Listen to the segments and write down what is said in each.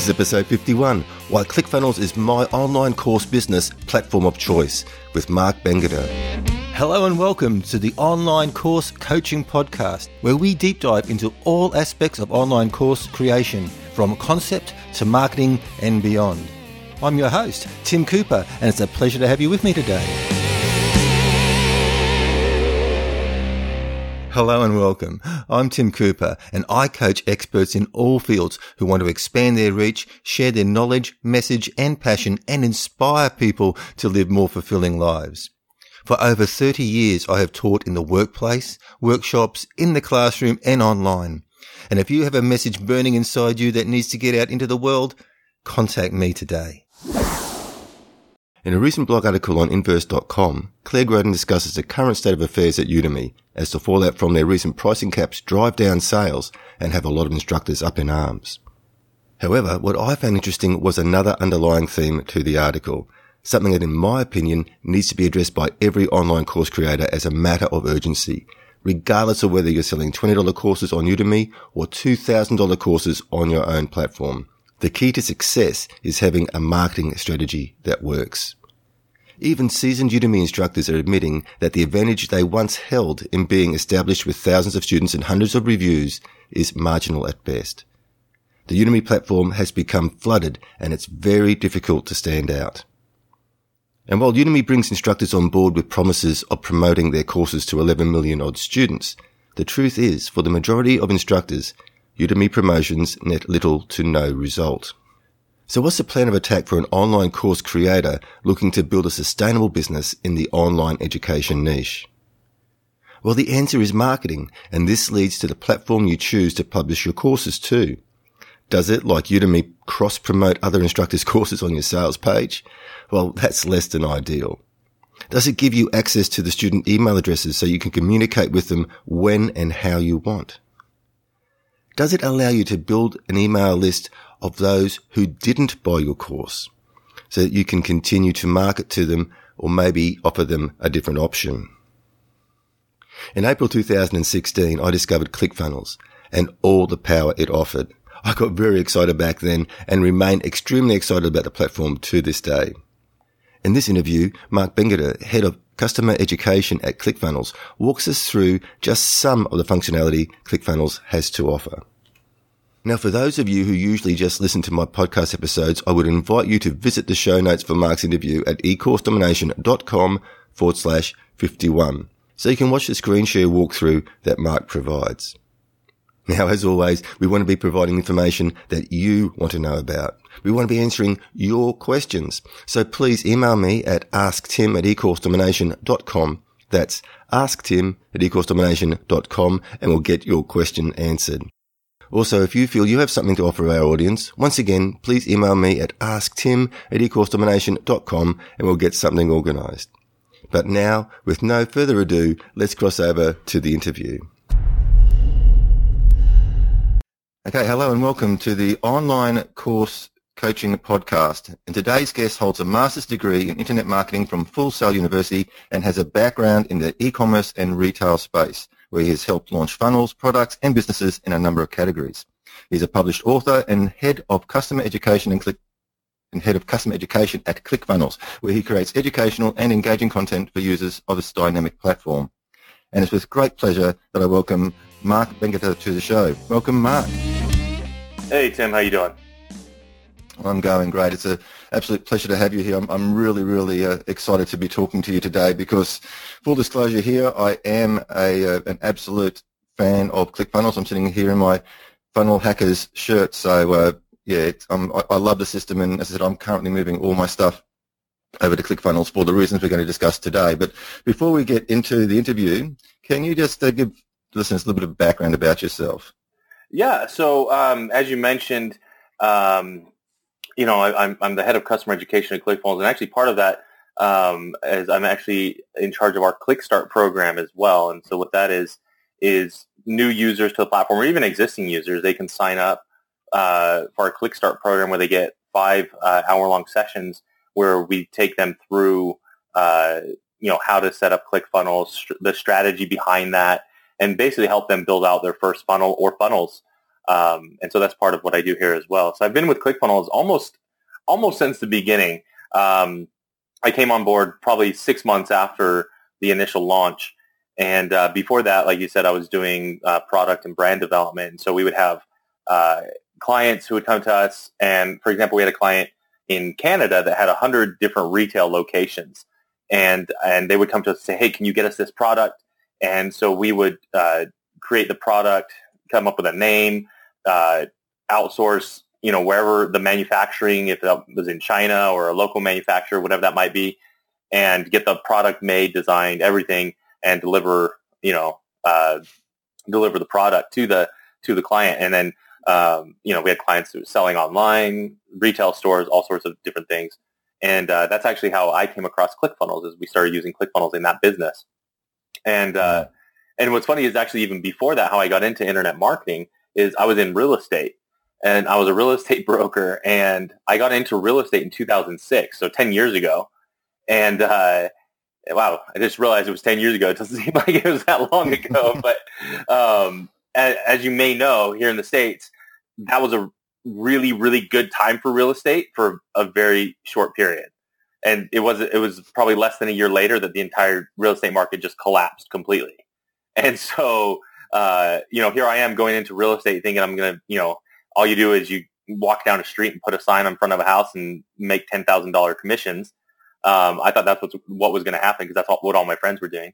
This is episode 51 Why ClickFunnels is my online course business platform of choice with Mark Bengeder. Hello and welcome to the Online Course Coaching Podcast, where we deep dive into all aspects of online course creation, from concept to marketing and beyond. I'm your host, Tim Cooper, and it's a pleasure to have you with me today. Hello and welcome. I'm Tim Cooper and I coach experts in all fields who want to expand their reach, share their knowledge, message and passion and inspire people to live more fulfilling lives. For over 30 years, I have taught in the workplace, workshops, in the classroom and online. And if you have a message burning inside you that needs to get out into the world, contact me today. In a recent blog article on Inverse.com, Claire Groden discusses the current state of affairs at Udemy as the fallout from their recent pricing caps drive down sales and have a lot of instructors up in arms. However, what I found interesting was another underlying theme to the article, something that in my opinion needs to be addressed by every online course creator as a matter of urgency, regardless of whether you're selling $20 courses on Udemy or $2,000 courses on your own platform. The key to success is having a marketing strategy that works. Even seasoned Udemy instructors are admitting that the advantage they once held in being established with thousands of students and hundreds of reviews is marginal at best. The Udemy platform has become flooded and it's very difficult to stand out. And while Udemy brings instructors on board with promises of promoting their courses to 11 million odd students, the truth is, for the majority of instructors, Udemy promotions net little to no result. So what's the plan of attack for an online course creator looking to build a sustainable business in the online education niche? Well, the answer is marketing, and this leads to the platform you choose to publish your courses to. Does it, like Udemy, cross-promote other instructors' courses on your sales page? Well, that's less than ideal. Does it give you access to the student email addresses so you can communicate with them when and how you want? Does it allow you to build an email list of those who didn't buy your course so that you can continue to market to them or maybe offer them a different option? In April 2016, I discovered ClickFunnels and all the power it offered. I got very excited back then and remain extremely excited about the platform to this day. In this interview, Mark Bengeder, head of customer education at ClickFunnels, walks us through just some of the functionality ClickFunnels has to offer. Now, for those of you who usually just listen to my podcast episodes, I would invite you to visit the show notes for Mark's interview at ecoursedomination.com forward slash 51. So you can watch the screen share walkthrough that Mark provides. Now, as always, we want to be providing information that you want to know about. We want to be answering your questions. So please email me at asktim at ecoursedomination.com. That's asktim at ecoursedomination.com and we'll get your question answered. Also, if you feel you have something to offer our audience, once again, please email me at asktim at ecoursedomination.com and we'll get something organized. But now, with no further ado, let's cross over to the interview. Okay, hello and welcome to the online course coaching podcast. And today's guest holds a master's degree in internet marketing from Full Sail University and has a background in the e-commerce and retail space where he has helped launch funnels, products, and businesses in a number of categories. He's a published author and head of customer education and, Click, and head of customer education at ClickFunnels, where he creates educational and engaging content for users of this dynamic platform. And it's with great pleasure that I welcome Mark Bengeder to the show. Welcome, Mark. Hey, Tim. How you doing? I'm going great. It's an absolute pleasure to have you here. I'm, I'm really, really uh, excited to be talking to you today because, full disclosure here, I am a uh, an absolute fan of ClickFunnels. I'm sitting here in my Funnel Hackers shirt. So, uh, yeah, I, I love the system. And as I said, I'm currently moving all my stuff over to ClickFunnels for the reasons we're going to discuss today. But before we get into the interview, can you just uh, give listeners a little bit of background about yourself? Yeah. So, um, as you mentioned, um, you know, I, am I'm, I'm the head of customer education at ClickFunnels, and actually part of that um, is I'm actually in charge of our ClickStart program as well. And so what that is is new users to the platform, or even existing users, they can sign up uh, for our ClickStart program where they get five uh, hour-long sessions where we take them through, uh, you know, how to set up ClickFunnels, st- the strategy behind that, and basically help them build out their first funnel or funnels Um, and so that's part of what I do here as well. So I've been with ClickFunnels almost almost since the beginning. Um, I came on board probably six months after the initial launch. And uh, before that, like you said, I was doing uh, product and brand development. And so we would have uh, clients who would come to us. And for example, we had a client in Canada that had 100 different retail locations. And, and they would come to us and say, hey, can you get us this product? And so we would uh, create the product, come up with a name, uh, outsource, you know, wherever the manufacturing, if it was in China or a local manufacturer, whatever that might be, and get the product made, designed, everything, and deliver, you know, uh, deliver the product to the to the client. And then, um, you know, we had clients who were selling online, retail stores, all sorts of different things. And uh, that's actually how I came across ClickFunnels. Is we started using ClickFunnels in that business. And uh, and what's funny is actually even before that, how I got into internet marketing is I was in real estate and I was a real estate broker and I got into real estate in 2006, so 10 years ago. And uh, wow, I just realized it was 10 years ago. It doesn't seem like it was that long ago, but um, as, as, you may know, here in the States, that was a really, really good time for real estate for a very short period. And it was it was probably less than a year later that the entire real estate market just collapsed completely. And so, uh, you know, here I am going into real estate thinking I'm going to, you know, all you do is you walk down a street and put a sign in front of a house and make ten thousand dollar commissions. Um, I thought that's what what was going to happen because that's what all my friends were doing.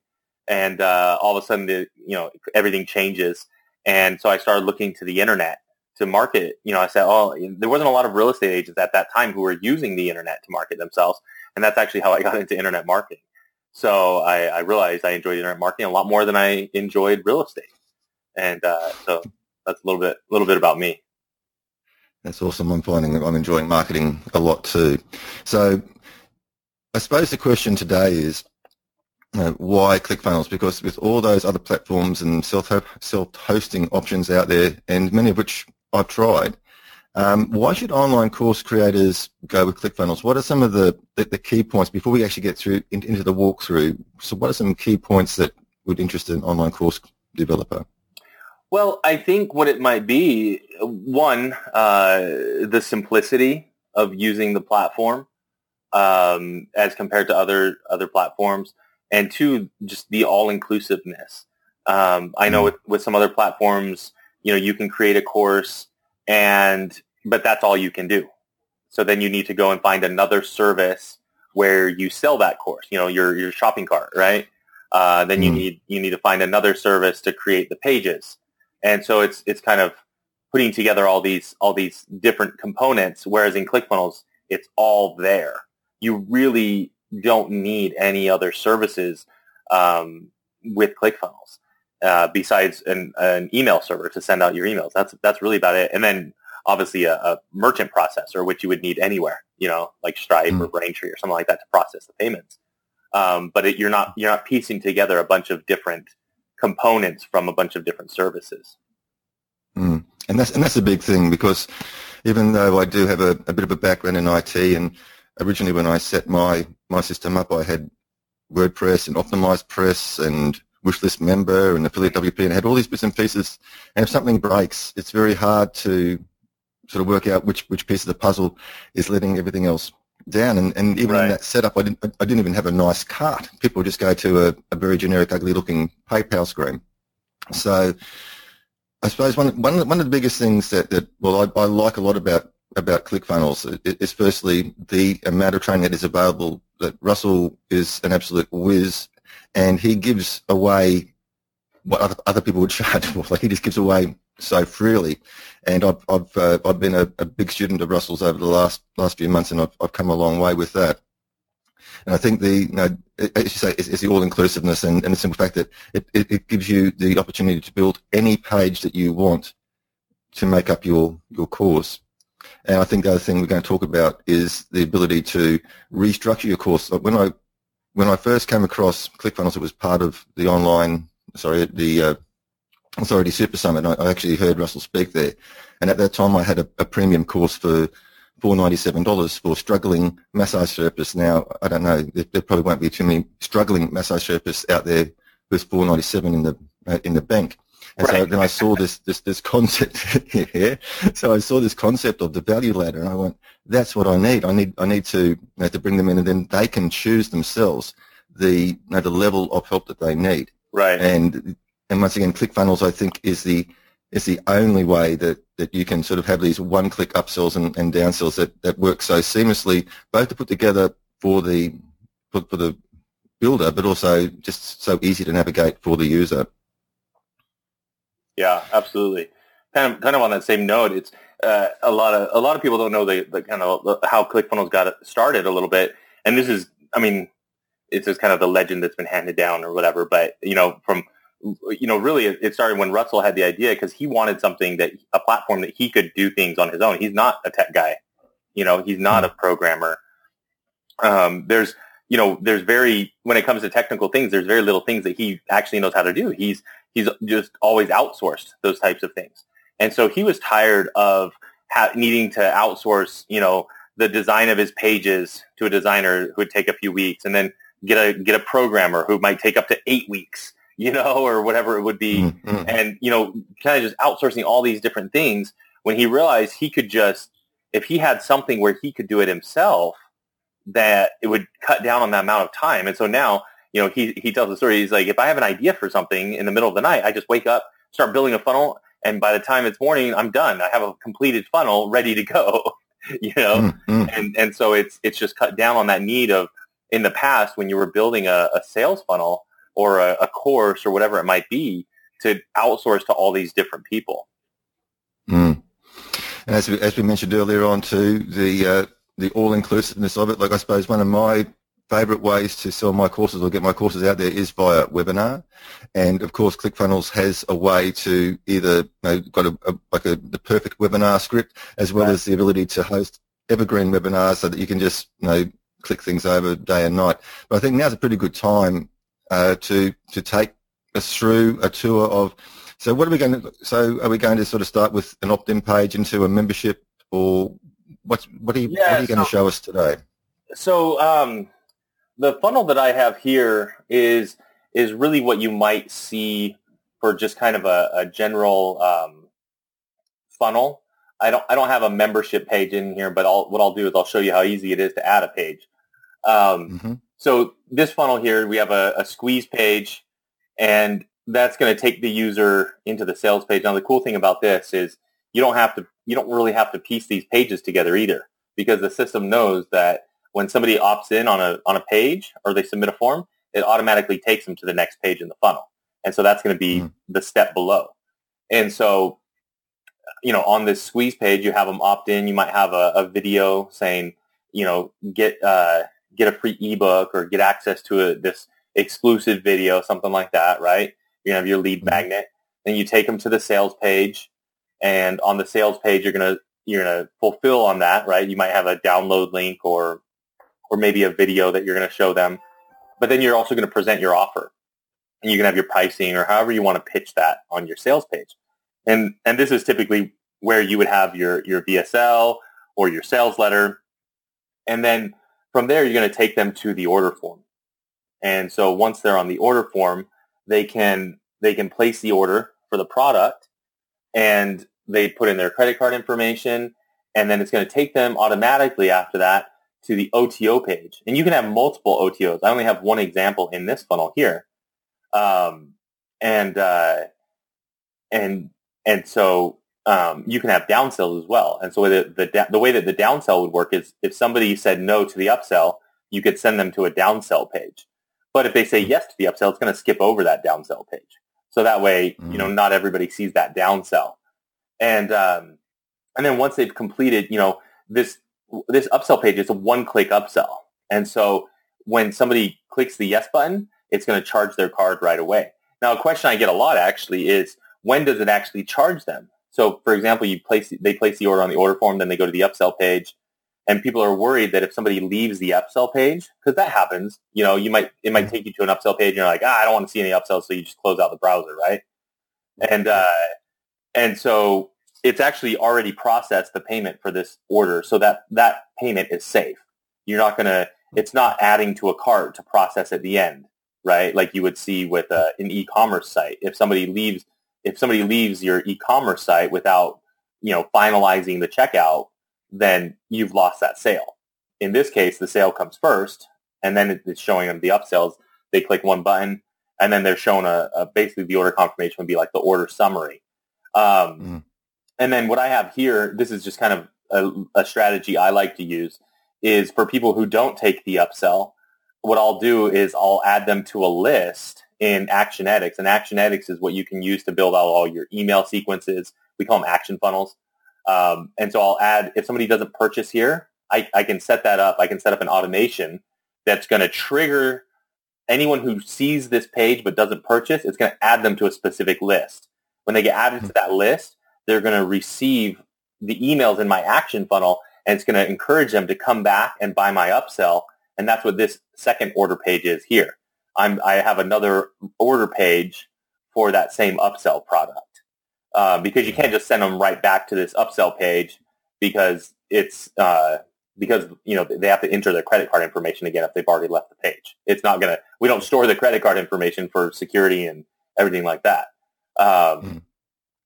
And uh, all of a sudden, the, you know, everything changes. And so I started looking to the internet to market. You know, I said, oh, there wasn't a lot of real estate agents at that time who were using the internet to market themselves. And that's actually how I got into internet marketing. So I, I realized I enjoyed internet marketing a lot more than I enjoyed real estate. And uh, so that's a little bit, a little bit about me. That's awesome. I'm finding I'm enjoying marketing a lot too. So I suppose the question today is uh, why ClickFunnels? Because with all those other platforms and self self-hosting options out there, and many of which I've tried, um, why should online course creators go with ClickFunnels? What are some of the, the, the key points before we actually get through in, into the walkthrough? So what are some key points that would interest an online course developer? Well, I think what it might be, one, uh, the simplicity of using the platform um, as compared to other other platforms, and two, just the all inclusiveness. Um, I know hmm. with, with some other platforms, you know, you can create a course, and but that's all you can do. So then you need to go and find another service where you sell that course. You know, your your shopping cart, right? Uh, then mm. you hmm. need you need to find another service to create the pages. And so it's it's kind of putting together all these all these different components. Whereas in ClickFunnels, it's all there. You really don't need any other services um, with ClickFunnels uh, besides an, an, email server to send out your emails. That's that's really about it. And then obviously a, a merchant processor, which you would need anywhere, you know, like Stripe mm. or Braintree or something like that to process the payments. Um, but it, you're not you're not piecing together a bunch of different components from a bunch of different services. Mm. And that's and that's a big thing because even though I do have a, a, bit of a background in IT, and originally when I set my my system up, I had WordPress and OptimizePress and Wishlist Member and Affiliate WP, and had all these bits and pieces. And if something breaks, it's very hard to sort of work out which which piece of the puzzle is letting everything else down. And, and even right. in that setup, I didn't, I didn't even have a nice cart. People just go to a, a very generic, ugly-looking PayPal screen. So I suppose one, one, one of the biggest things that, that well, I, I like a lot about about ClickFunnels is firstly the amount of training that is available. That Russell is an absolute whiz, and he gives away what other, other people would charge for. Like he just gives away so freely. And I've I've uh, I've been a, a, big student of Russell's over the last last few months, and I've I've come a long way with that. And I think the you know as you say is, the all inclusiveness and, and the simple fact that it, it, it, gives you the opportunity to build any page that you want to make up your your course. And I think the other thing we're going to talk about is the ability to restructure your course. When I when I first came across ClickFunnels, it was part of the online sorry the uh, Authority Super Summit. I, I, actually heard Russell speak there, and at that time I had a, a premium course for four ninety seven dollars for struggling massage therapists. Now I don't know, there, there, probably won't be too many struggling massage therapists out there with four ninety seven in the uh, in the bank. And right. so then I saw this this this concept here. So I saw this concept of the value ladder, and I went, "That's what I need. I need I need to you know, to bring them in, and then they can choose themselves the you know, the level of help that they need." Right. And and once again, ClickFunnels I think is the is the only way that, that you can sort of have these one-click upsells and, and downsells that, that work so seamlessly, both to put together for the for, for the builder, but also just so easy to navigate for the user. Yeah, absolutely. Kind of, kind of on that same note, it's uh, a lot of a lot of people don't know the, the kind of how ClickFunnels got started a little bit, and this is, I mean, it's just kind of the legend that's been handed down or whatever. But you know, from you know, really it started when Russell had the idea because he wanted something that a platform that he could do things on his own. He's not a tech guy, you know, he's not a programmer. Um, there's, you know, there's very when it comes to technical things, there's very little things that he actually knows how to do. He's he's just always outsourced those types of things, and so he was tired of ha- needing to outsource, you know, the design of his pages to a designer who would take a few weeks, and then get a get a programmer who might take up to eight weeks you know, or whatever it would be. Mm-hmm. And, you know, kind of just outsourcing all these different things when he realized he could just, if he had something where he could do it himself, that it would cut down on that amount of time. And so now, you know, he, he tells the story. He's like, if I have an idea for something in the middle of the night, I just wake up, start building a funnel. And by the time it's morning, I'm done. I have a completed funnel ready to go, you know? Mm-hmm. And, and so it's, it's just cut down on that need of, in the past, when you were building a, a sales funnel, or a, a course or whatever it might be to outsource to all these different people. Mm. And as we, as we mentioned earlier on too, the uh, the all inclusiveness of it. Like I suppose one of my favorite ways to sell my courses or get my courses out there is via webinar. And of course, ClickFunnels has a way to either you know, got a, a, like a the perfect webinar script as well right. as the ability to host evergreen webinars so that you can just you know click things over day and night. But I think now's a pretty good time uh, to to take us through a tour of. So what are we going to? So are we going to sort of start with an opt-in page into a membership, or what's what are you, yeah, what are you going to show us today? So um, the funnel that I have here is is really what you might see for just kind of a, a general um, funnel. I don't I don't have a membership page in here, but I'll, what I'll do is I'll show you how easy it is to add a page. Um, mm-hmm. So this funnel here, we have a, a squeeze page, and that's going to take the user into the sales page. Now, the cool thing about this is you don't have to, you don't really have to piece these pages together either, because the system knows that when somebody opts in on a on a page or they submit a form, it automatically takes them to the next page in the funnel, and so that's going to be mm. the step below. And so, you know, on this squeeze page, you have them opt in. You might have a, a video saying, you know, get uh, get a free ebook or get access to a, this exclusive video, something like that, right? You're gonna have your lead mm-hmm. magnet. Then you take them to the sales page, and on the sales page, you're gonna you're gonna fulfill on that, right? You might have a download link or or maybe a video that you're gonna show them, but then you're also gonna present your offer, and you can have your pricing or however you want to pitch that on your sales page, and and this is typically where you would have your your VSL or your sales letter, and then from there, you're going to take them to the order form. And so once they're on the order form, they can they can place the order for the product and they put in their credit card information and then it's going to take them automatically after that to the OTO page. And you can have multiple OTOs. I only have one example in this funnel here. Um, and uh, and and so um, you can have downsells as well. And so the, the, the way that the downsell would work is if somebody said no to the upsell, you could send them to a downsell page. But if they say yes to the upsell, it's going to skip over that downsell page. So that way, mm. you know, mm. not everybody sees that downsell. And um, and then once they've completed, you know, this this upsell page is a one-click upsell. And so when somebody clicks the yes button, it's going to charge their card right away. Now, a question I get a lot actually is when does it actually charge them? So, for example, you place they place the order on the order form, then they go to the upsell page, and people are worried that if somebody leaves the upsell page, because that happens, you know, you might it might take you to an upsell page, and you're like, ah, I don't want to see any upsells, so you just close out the browser, right? And uh, and so it's actually already processed the payment for this order, so that that payment is safe. You're not gonna, it's not adding to a cart to process at the end, right? Like you would see with uh, an e-commerce site. If somebody leaves if somebody leaves your e-commerce site without, you know, finalizing the checkout, then you've lost that sale. In this case, the sale comes first, and then it's showing them the upsells. They click one button, and then they're shown a, a basically the order confirmation would be like the order summary. Um, mm. And then what I have here, this is just kind of a, a strategy I like to use, is for people who don't take the upsell, what I'll do is I'll add them to a list in Actionetics. And Actionetics is what you can use to build out all your email sequences. We call them action funnels. Um, and so I'll add, if somebody doesn't purchase here, I, I can set that up. I can set up an automation that's going to trigger anyone who sees this page but doesn't purchase, it's going to add them to a specific list. When they get added to that list, they're going to receive the emails in my action funnel and it's going to encourage them to come back and buy my upsell. And that's what this second order page is here. I'm, I have another order page for that same upsell product uh, because you can't just send them right back to this upsell page because it's uh, because you know they have to enter their credit card information again if they've already left the page. It's not gonna. We don't store the credit card information for security and everything like that. Um, mm.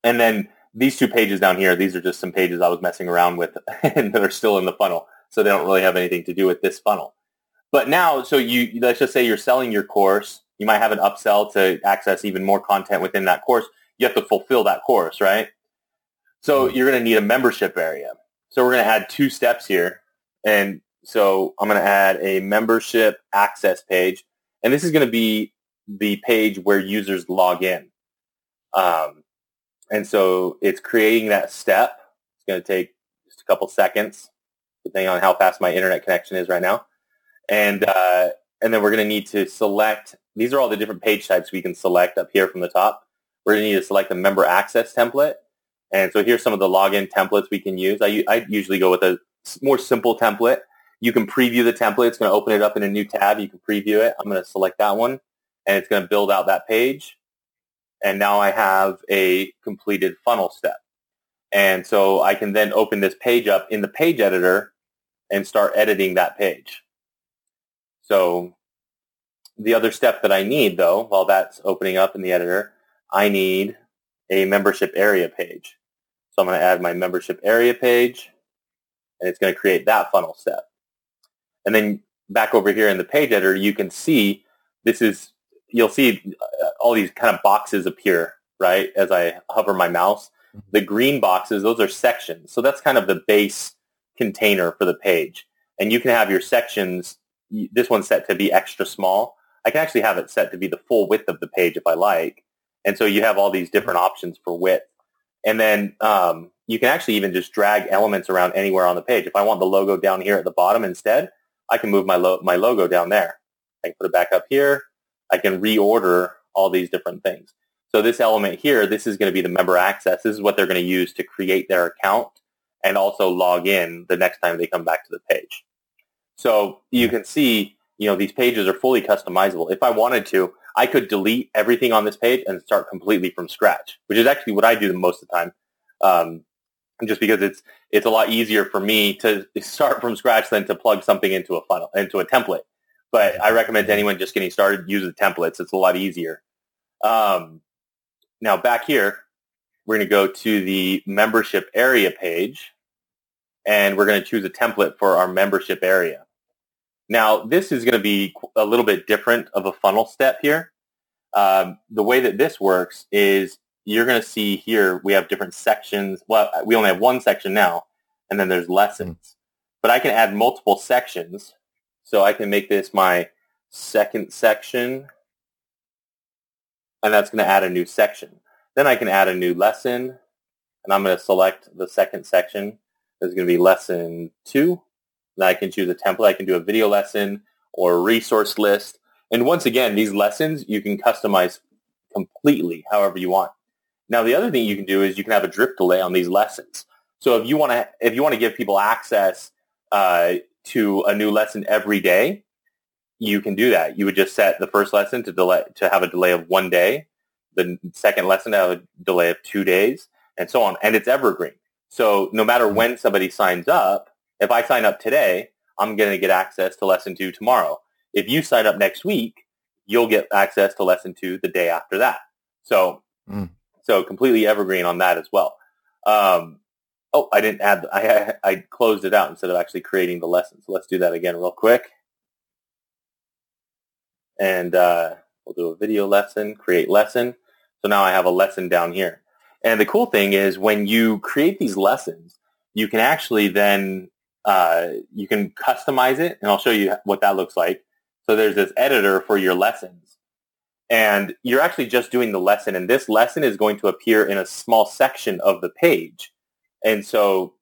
And then these two pages down here, these are just some pages I was messing around with and that are still in the funnel, so they don't really have anything to do with this funnel. But now, so you let's just say you're selling your course. You might have an upsell to access even more content within that course. You have to fulfill that course, right? So mm. you're going to need a membership area. So we're going to add two steps here. And so I'm going to add a membership access page. And this is going to be the page where users log in. Um, and so it's creating that step. It's going to take just a couple seconds, depending on how fast my internet connection is right now. And, uh, and then we're going to need to select, these are all the different page types we can select up here from the top. We're going to need to select a member access template. And so here's some of the login templates we can use. I, I usually go with a more simple template. You can preview the template. It's going to open it up in a new tab. You can preview it. I'm going to select that one, and it's going to build out that page. And now I have a completed funnel step. And so I can then open this page up in the page editor and start editing that page. So the other step that I need, though, while that's opening up in the editor, I need a membership area page. So I'm going to add my membership area page and it's going to create that funnel step. And then back over here in the page editor, you can see this is, you'll see uh, all these kind of boxes appear, right, as I hover my mouse. Mm-hmm. The green boxes, those are sections. So that's kind of the base container for the page. And you can have your sections, this one's set to be extra small. I can actually have it set to be the full width of the page if I like. And so you have all these different options for width. And then um, you can actually even just drag elements around anywhere on the page. If I want the logo down here at the bottom instead, I can move my, lo- my logo down there. I can put it back up here. I can reorder all these different things. So this element here, this is going to be the member access. This is what they're going to use to create their account and also log in the next time they come back to the page. So you can see, you know, these pages are fully customizable. If I wanted to, I could delete everything on this page and start completely from scratch, which is actually what I do most of the time. Um, just because it's it's a lot easier for me to start from scratch than to plug something into a funnel into a template. But I recommend to anyone just getting started use the templates. It's a lot easier. Um, now back here, we're going to go to the membership area page, and we're going to choose a template for our membership area. Now this is going to be a little bit different of a funnel step here. Um, the way that this works is you're going to see here we have different sections. Well, we only have one section now, and then there's lessons. Mm. But I can add multiple sections. So I can make this my second section, and that's going to add a new section. Then I can add a new lesson, and I'm going to select the second section. There's going to be lesson two. Then I can choose a template. I can do a video lesson or a resource list. And once again, these lessons you can customize completely however you want. Now, the other thing you can do is you can have a drip delay on these lessons. So if you want to, if you want to give people access uh, to a new lesson every day, you can do that. You would just set the first lesson to delay to have a delay of one day, the second lesson to have a delay of two days, and so on. And it's evergreen. So no matter when somebody signs up, if I sign up today, I'm going to get access to lesson two tomorrow. If you sign up next week, you'll get access to lesson two the day after that. So mm. So completely evergreen on that as well. Um, oh, I didn't add, I, I closed it out instead of actually creating the lesson. So let's do that again real quick. And uh, we'll do a video lesson, create lesson. So now I have a lesson down here. And the cool thing is when you create these lessons, you can actually then, uh, you can customize it. And I'll show you what that looks like. So there's this editor for your lessons. And you're actually just doing the lesson. And this lesson is going to appear in a small section of the page. And so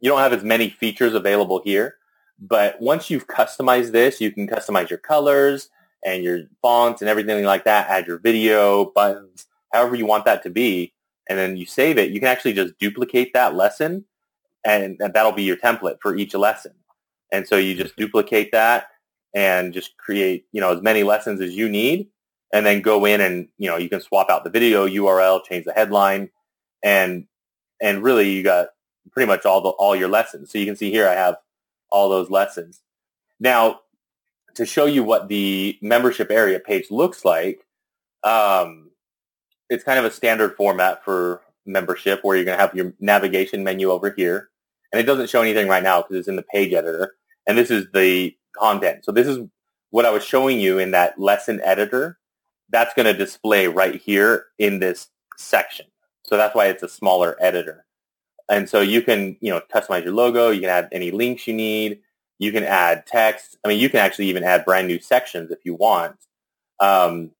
you don't have as many features available here. But once you've customized this, you can customize your colors and your fonts and everything like that, add your video, buttons, however you want that to be. And then you save it. You can actually just duplicate that lesson and, and that'll be your template for each lesson. And so you just duplicate that and just create, you know, as many lessons as you need and then go in and, you know, you can swap out the video URL, change the headline and, and really you got pretty much all the, all your lessons. So you can see here I have all those lessons. Now, to show you what the membership area page looks like, um, it's kind of a standard format for membership where you're going to have your navigation menu over here. And it doesn't show anything right now because it's in the page editor. And this is the content. So this is what I was showing you in that lesson editor. That's going to display right here in this section. So that's why it's a smaller editor. And so you can, you know, customize your logo. You can add any links you need. You can add text. I mean, you can actually even add brand new sections if you want. Um,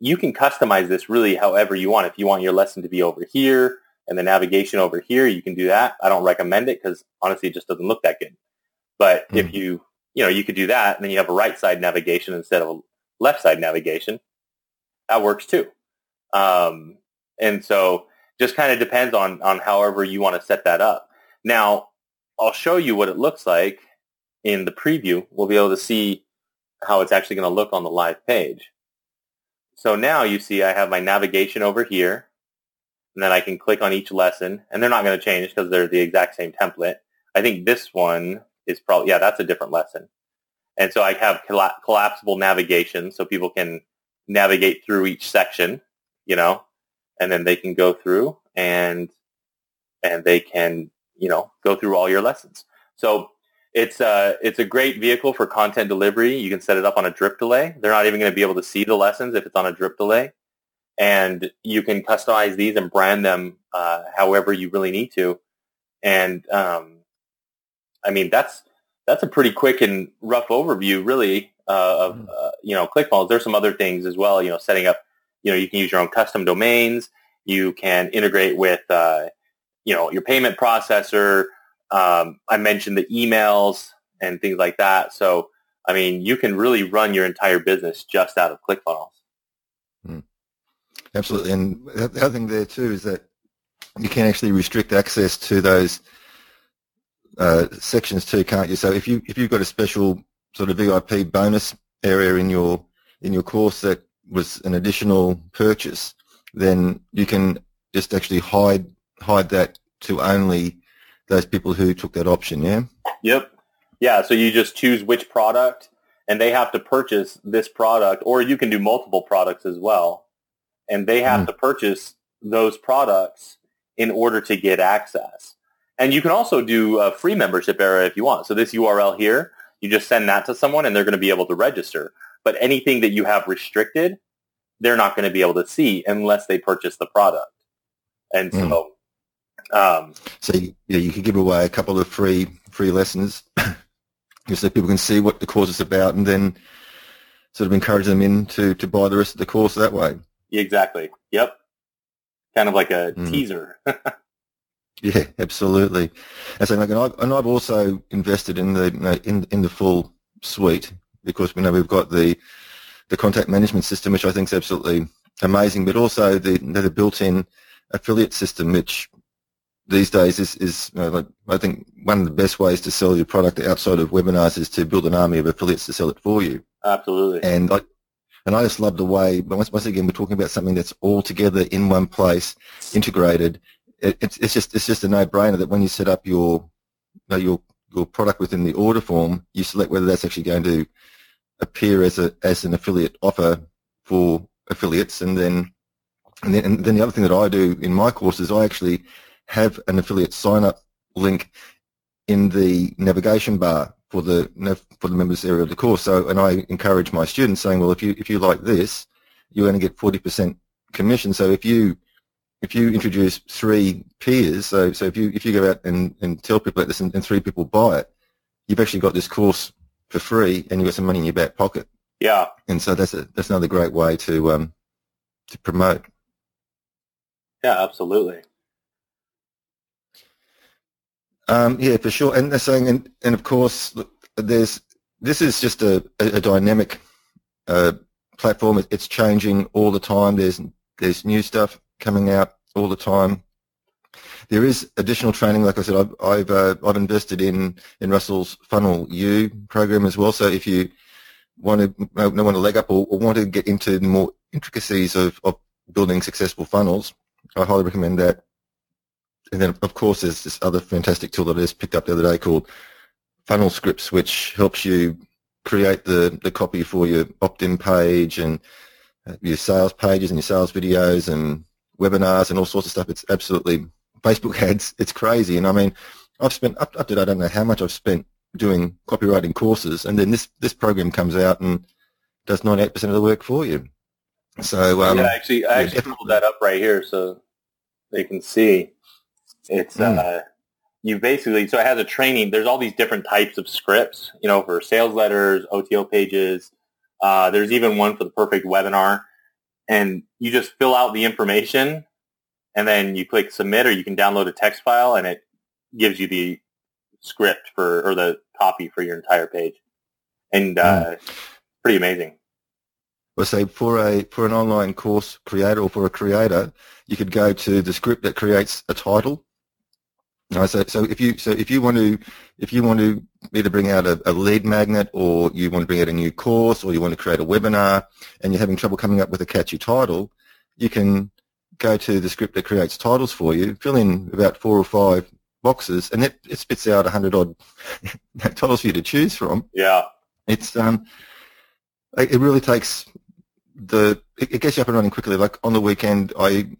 you can customize this really however you want. If you want your lesson to be over here and the navigation over here, you can do that. I don't recommend it because honestly, it just doesn't look that good. But mm. if you, you know, you could do that and then you have a right side navigation instead of a left side navigation. That works too. Um, and so just kind of depends on, on however you want to set that up. Now, I'll show you what it looks like in the preview. We'll be able to see how it's actually going to look on the live page. So now you see I have my navigation over here, and then I can click on each lesson, and they're not going to change because they're the exact same template. I think this one is probably, yeah, that's a different lesson. And so I have colla- collapsible navigation so people can navigate through each section, you know, and then they can go through and, and they can, you know, go through all your lessons. So it's a, uh, it's a great vehicle for content delivery. You can set it up on a drip delay. They're not even going to be able to see the lessons if it's on a drip delay. And you can customize these and brand them uh, however you really need to. And um, I mean, that's that's a pretty quick and rough overview, really, uh, of mm-hmm. uh, you know ClickFunnels. There's some other things as well. You know, setting up. You know, you can use your own custom domains. You can integrate with uh, you know your payment processor. Um, I mentioned the emails and things like that. So, I mean, you can really run your entire business just out of ClickFunnels. Mm. Absolutely. And the other thing there too is that you can actually restrict access to those uh, sections too, can't you? So if you if you've got a special sort of VIP bonus area in your in your course that was an additional purchase, then you can just actually hide hide that to only those people who took that option, yeah? Yep. Yeah, so you just choose which product and they have to purchase this product or you can do multiple products as well. And they have mm. to purchase those products in order to get access. And you can also do a free membership era if you want. So this URL here, you just send that to someone and they're going to be able to register. But anything that you have restricted, they're not going to be able to see unless they purchase the product. And so mm. Um, so you, yeah, you could give away a couple of free free lessons, just so people can see what the course is about, and then sort of encourage them in to, to buy the rest of the course that way. Exactly. Yep. Kind of like a mm. teaser. yeah, absolutely. And so, and I've, and I've also invested in the you know, in in the full suite because we know we've got the the contact management system, which I think is absolutely amazing, but also the the built-in affiliate system, which these days is, is you know, like, I think one of the best ways to sell your product outside of webinars is to build an army of affiliates to sell it for you. Absolutely. And I, and I just love the way, but once, once again, we're talking about something that's all together in one place, integrated. It, it's, it's just, it's just a no-brainer that when you set up your, you know, your, your product within the order form, you select whether that's actually going to appear as a, as an affiliate offer for affiliates and then And then, and then the other thing that I do in my course is I actually have an affiliate sign up link in the navigation bar for the for the members area of the course. So, and I encourage my students saying, well, if you if you like this, you're going to get forty percent commission. So if you if you introduce three peers, so so if you if you go out and, and tell people about this and, and three people buy it, you've actually got this course for free and you've got some money in your back pocket. Yeah. And so that's a that's another great way to um to promote. Yeah, absolutely. Um, yeah, for sure. And they're saying, and, and of course, there's this is just a, a, dynamic uh, platform. It's changing all the time. There's there's new stuff coming out all the time. There is additional training. Like I said, I've I've, uh, I've invested in in Russell's Funnel U program as well. So if you want to uh, want to leg up or, or want to get into the more intricacies of, of building successful funnels, I highly recommend that. And then, of course, there's this other fantastic tool that I just picked up the other day called Funnel Scripts, which helps you create the, the copy for your opt-in page and uh, your sales pages and your sales videos and webinars and all sorts of stuff. It's absolutely Facebook ads. It's crazy. And I mean, I've spent up, up to I don't know how much I've spent doing copywriting courses, and then this this program comes out and does 98% of the work for you. So um, yeah, actually, I actually yeah, pulled that up right here so they can see. It's mm. uh, you basically so it has a training. There's all these different types of scripts, you know, for sales letters, OTO pages. Uh, there's even one for the perfect webinar, and you just fill out the information, and then you click submit, or you can download a text file, and it gives you the script for or the copy for your entire page, and uh, mm. pretty amazing. Well, say for a for an online course creator or for a creator, you could go to the script that creates a title. Right, so, so if you so if you want to if you want to either bring out a, a, lead magnet or you want to bring out a new course or you want to create a webinar and you're having trouble coming up with a catchy title, you can go to the script that creates titles for you, fill in about four or five boxes, and it, it spits out a hundred odd titles for you to choose from. Yeah, it's um, it really takes the it, it gets you up and running quickly. Like on the weekend, I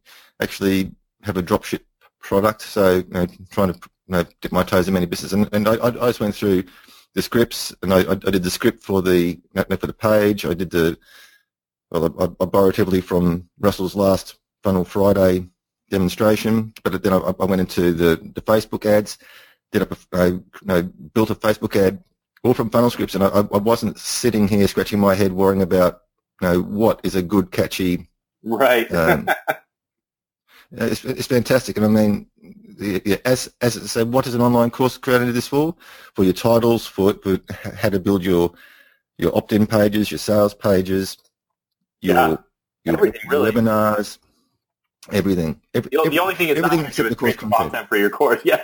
actually have a dropship product, so you know, trying to you know, dip my toes in many businesses, and, and I, I just went through the scripts, and I, I did the script for the for the page. I did the well, I, I borrowed heavily from Russell's last Funnel Friday demonstration, but then I, I went into the, the Facebook ads, did up a, I, you know, built a Facebook ad all from funnel scripts, and I, I wasn't sitting here scratching my head worrying about you know what is a good catchy right. Um, it's, it's fantastic, and I mean, yeah, as as it said, what is an online course created this for? For your titles, for, for how to build your your opt-in pages, your sales pages, your, yeah, your really. webinars, everything. Every, the, the, only thing is everything except the course content. content. for your course. Yeah.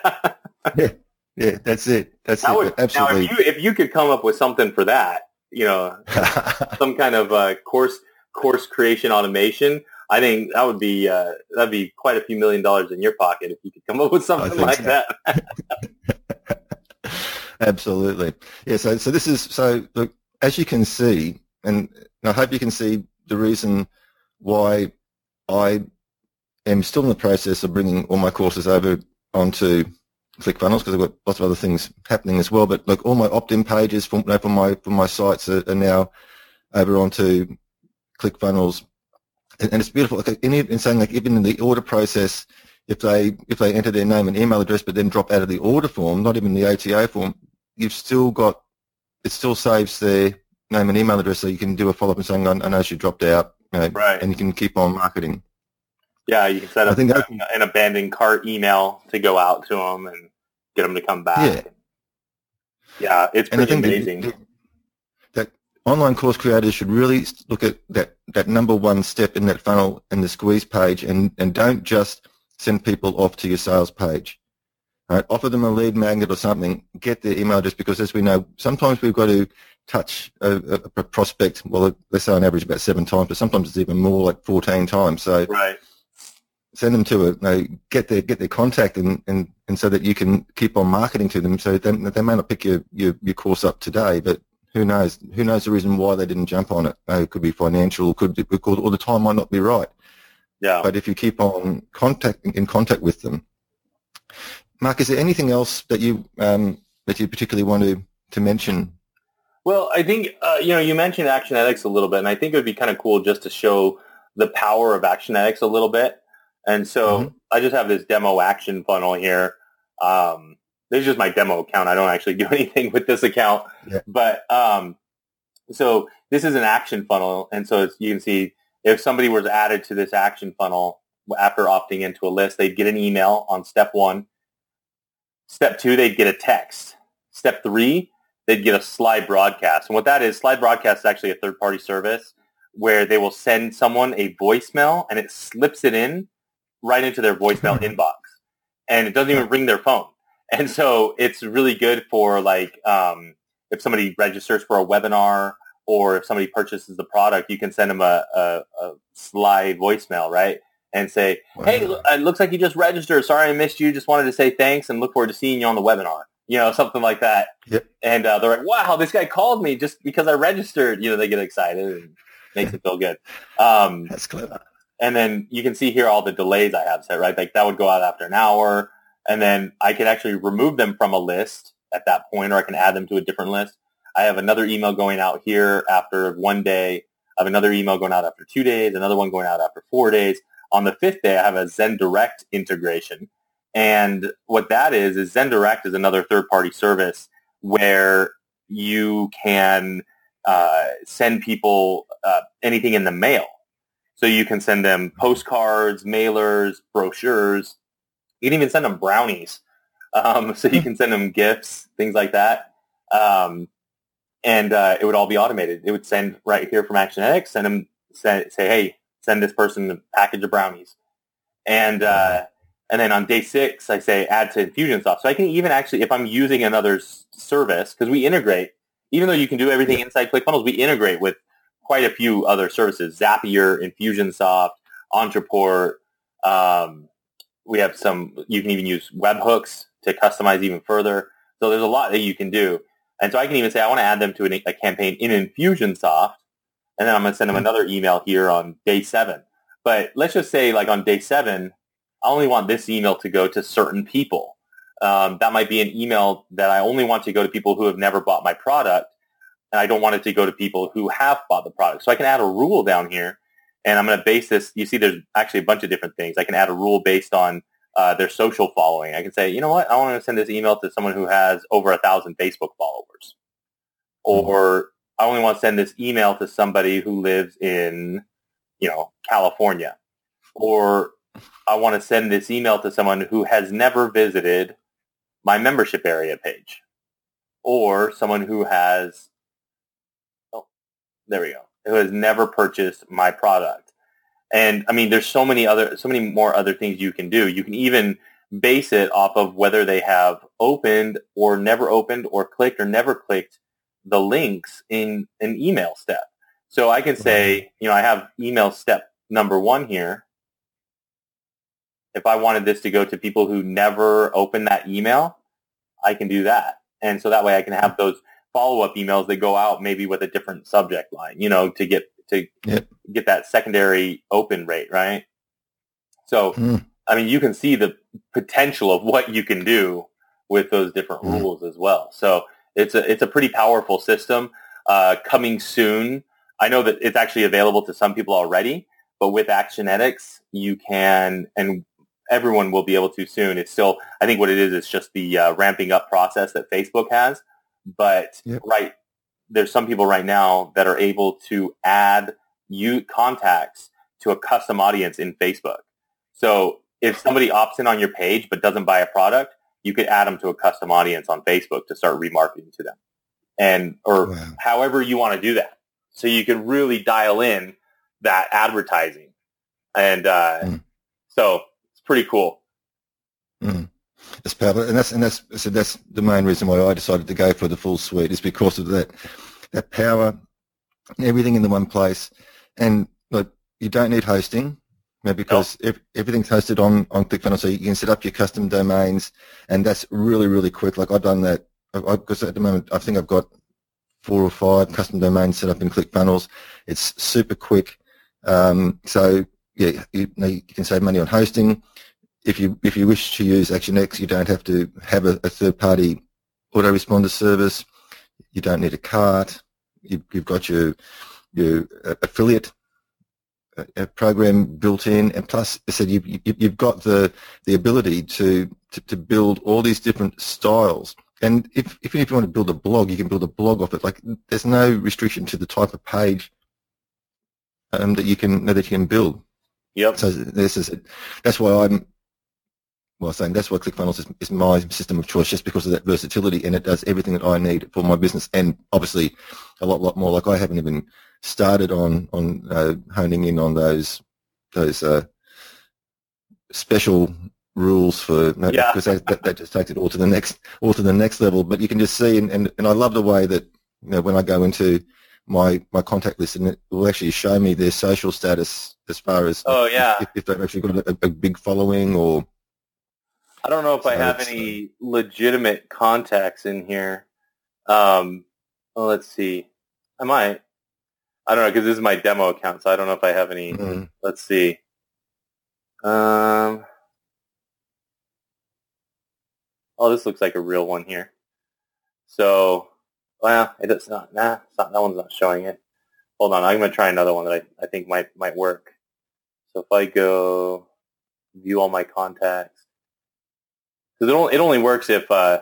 yeah. Yeah, that's it. That's now it. Absolutely. Now, if you if you could come up with something for that, you know, some kind of uh, course course creation automation, I think that would be uh, that'd be quite a few million dollars in your pocket if you could come up with something like so. that. Absolutely. Yeah. So so this is so look as you can see, and I hope you can see the reason why I am still in the process of bringing all my courses over onto ClickFunnels because I've got lots of other things happening as well. But like all my opt-in pages from, you know, from my from my sites are, are, now over onto ClickFunnels, and, it's beautiful. In, in saying like even in the order process, if they if they enter their name and email address, but then drop out of the order form, not even the OTA form, you've still got it still saves their name and email address, so you can do a follow up and saying, I, know she dropped out, you know, right. and you can keep on marketing. Yeah, you can set up an abandoned cart email to go out to them and get them to come back. Yeah, yeah it's pretty amazing. That, that online course creators should really look at that, that number one step in that funnel and the squeeze page and, and don't just send people off to your sales page. Right? Offer them a lead magnet or something. Get their email address because as we know, sometimes we've got to touch a, a prospect, well, let's say on average about seven times, but sometimes it's even more like 14 times. So right send them to it. You know, get their get their contact and, and, and so that you can keep on marketing to them. So they, they may not pick your, your, your course up today, but who knows? Who knows the reason why they didn't jump on it? It could be financial. Could be, could, or the time might not be right. Yeah. But if you keep on contact in contact with them, Mark, is there anything else that you um, that you particularly want to to mention? Well, I think uh, you know you mentioned Actionetics a little bit, and I think it would be kind of cool just to show the power of Actionetics a little bit. And so mm-hmm. I just have this demo action funnel here. Um, this is just my demo account. I don't actually do anything with this account, yeah. but um, so this is an action funnel, and so you can see if somebody was added to this action funnel after opting into a list, they'd get an email on step one. Step two, they'd get a text. Step three, they'd get a Slybroadcast. And what that is, Slybroadcast is actually a third-party service where they will send someone a voicemail and it slips it in right into their voicemail inbox. And it doesn't even ring their phone. And so it's really good for like um, if somebody registers for a webinar or if somebody purchases the product, you can send them a, a, a slide voicemail, right? And say, wow. hey, it looks like you just registered. Sorry I missed you. Just wanted to say thanks and look forward to seeing you on the webinar. You know, something like that. Yep. And uh, they're like, wow, this guy called me just because I registered. You know, they get excited and makes it feel good. Um, That's clever. And then you can see here all the delays I have set, right? Like that would go out after an hour. And then I can actually remove them from a list at that point, or I can add them to a different list. I have another email going out here after one day. I have another email going out after two days, another one going out after four days. On the fifth day, I have a ZenDirect integration. And what that is, is ZenDirect is another third-party service where you can uh, send people uh, anything in the mail. So you can send them postcards, mailers, brochures. You can even send them brownies. Um, so you hmm. can send them gifts, things like that. Um, and uh, it would all be automated. It would send right here from Actionetics, send them, say, say, hey, send this person a package of brownies. And uh, and then on day six, I say add to Infusionsoft. So I can even actually, if I'm using another service, because we integrate, even though you can do everything inside ClickFunnels, we integrate with quite a few other services, Zapier, Infusionsoft, Ontraport, Um, we have some, you can even use webhooks to customize even further. So there's a lot that you can do. And so I can even say, I want to add them to a campaign in Infusionsoft. And then I'm going to send them hmm. another email here on day seven. But let's just say like on day seven, I only want this email to go to certain people. Um, that might be an email that I only want to go to people who have never bought my product, and I don't want it to go to people who have bought the product. So I can add a rule down here, and I'm going to base this. You see, there's actually a bunch of different things. I can add a rule based on uh, their social following. I can say, you know what, I want to send this email to someone who has over a thousand Facebook followers, or I only want to send this email to somebody who lives in, you know, California, or I want to send this email to someone who has never visited my membership area page or someone who has, oh, there we go, who has never purchased my product. And I mean, there's so many other, so many more other things you can do. You can even base it off of whether they have opened or never opened or clicked or never clicked the links in an email step. So I can say, you know, I have email step number one here if I wanted this to go to people who never open that email, I can do that. And so that way I can have those follow-up emails that go out maybe with a different subject line, you know, to get to yep. get that secondary open rate, right? So, mm. I mean, you can see the potential of what you can do with those different mm. rules as well. So it's a it's a pretty powerful system uh, coming soon. I know that it's actually available to some people already, but with Actionetics, you can and everyone will be able to soon. It's still, I think what it is, is just the uh, ramping up process that Facebook has. But yep. right, there's some people right now that are able to add you contacts to a custom audience in Facebook. So if somebody opts in on your page but doesn't buy a product, you could add them to a custom audience on Facebook to start remarketing to them, and or wow. however you want to do that. So you can really dial in that advertising, and uh, mm. so it's pretty cool. Mm. That's powerful, and that's and that's so that's the main reason why I decided to go for the full suite is because of that that power, everything in the one place, and like you don't need hosting, because everything's hosted on on ClickFunnels, so you can set up your custom domains, and that's really really quick. Like I've done that because at the moment I think I've got four or five custom domains set up in ClickFunnels. It's super quick. Um, so yeah, you, you, can save money on hosting. If you if you wish to use Actionetics, you don't have to have a, a third party autoresponder service. You don't need a cart. You, have got your your uh, affiliate uh, program built in, and plus, I said you, have got the the ability to, to, to build all these different styles. And if if you want to build a blog, you can build a blog off it. Like there's no restriction to the type of page um, that you can that you can build. Yep. So this is that's why I'm well saying that's why ClickFunnels is, is my system of choice, just because of that versatility, and it does everything that I need for my business, and obviously a lot lot more. Like I haven't even started on on uh, honing in on those those uh, special rules for yeah. because that, that, that, just takes it all to the next all to the next level. But you can just see, and, and, and I love the way that you know when I go into my my contact list, and it will actually show me their social status as far as oh yeah if, if they've actually got a, a, big following or. I don't know if I have any legitimate contacts in here. Um, well, let's see. I might. I don't know because this is my demo account, so I don't know if I have any. Mm-hmm. Let's see. Um. Oh, this looks like a real one here. So, well, it's not. Nah, it's not. That one's not showing it. Hold on, I'm gonna try another one that I, I think might might work. So if I go view all my contacts, because it only it only works if uh,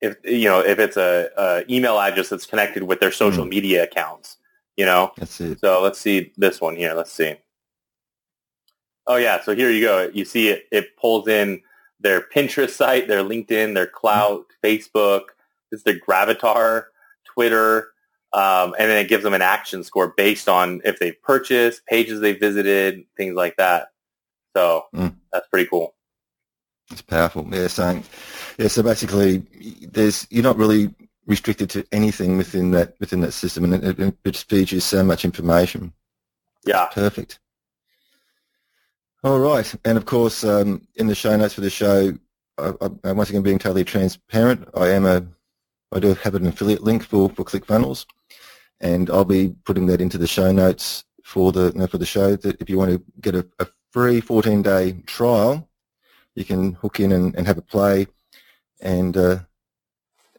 if you know if it's a, a, email address that's connected with their social mm. media accounts. You know. That's it. So let's see this one here. Let's see. Oh yeah, so here you go. You see it. It pulls in their Pinterest site, their LinkedIn, their Klout, mm. Facebook. It's their Gravatar, Twitter, um, and then it gives them an action score based on if they purchased, pages they visited, things like that. So mm. that's pretty cool. It's powerful. Yeah, saying yeah. So basically, there's you're not really restricted to anything within that within that system, and it, it, it feeds you so much information. Yeah, perfect. All right, and of course, um, in the show notes for the show, I, I, once again being totally transparent, I am a I do have an affiliate link for for ClickFunnels, and I'll be putting that into the show notes for the you know, for the show. That if you want to get a, a free 14 day trial you can hook in and, and have a play and uh,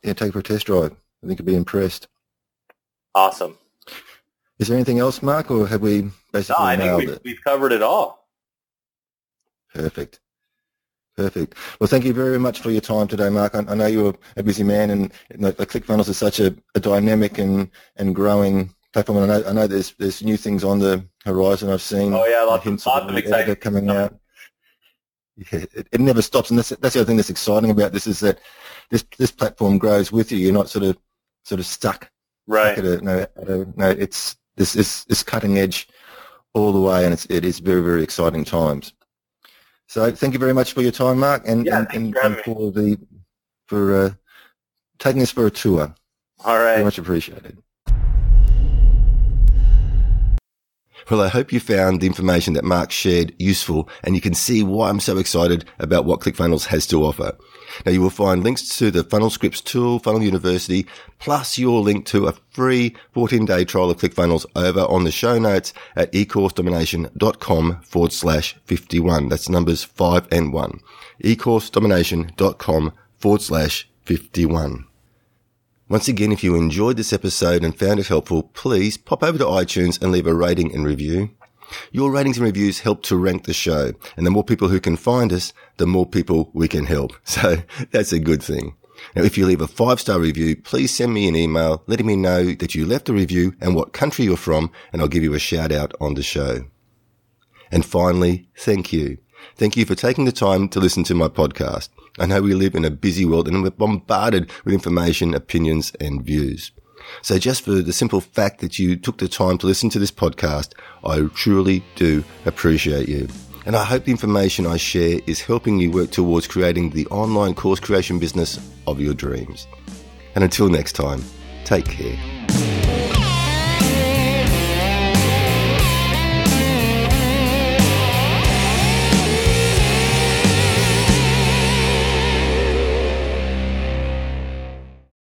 yeah, take for a test drive. I think you'll be impressed. Awesome. Is there anything else, Mark, or have we basically no, I think we've, we've covered it all. Perfect. Perfect. Well, thank you very much for your time today, Mark. I, I know you're a busy man, and you know, the ClickFunnels is such a, a, dynamic and, and growing platform. And I know, I know there's there's new things on the horizon. I've seen. Oh yeah, lots, hints lots of, of exciting coming out yeah, it, it, never stops, and that's that's the other thing that's exciting about this is that this this platform grows with you. You're not sort of sort of stuck. Right. Stuck at a, no, at a, no, it's this is this cutting edge all the way, and it's it is very very exciting times. So thank you very much for your time, Mark, and yeah, and, and, and for the for uh, taking us for a tour. All right. Very much appreciated. Well, I hope you found the information that Mark shared useful and you can see why I'm so excited about what ClickFunnels has to offer. Now you will find links to the Funnel Scripts tool, Funnel University, plus your link to a free 14 day trial of ClickFunnels over on the show notes at ecoursedomination.com forward slash 51. That's numbers five and one. ecoursedomination.com forward slash 51. Once again, if you enjoyed this episode and found it helpful, please pop over to iTunes and leave a rating and review. Your ratings and reviews help to rank the show, and the more people who can find us, the more people we can help. So that's a good thing. Now, if you leave a five star review, please send me an email letting me know that you left a review and what country you're from, and I'll give you a shout out on the show. And finally, thank you. Thank you for taking the time to listen to my podcast. I know we live in a busy world and we're bombarded with information, opinions and views. So just for the simple fact that you took the time to listen to this podcast, I truly do appreciate you. And I hope the information I share is helping you work towards creating the online course creation business of your dreams. And until next time, take care.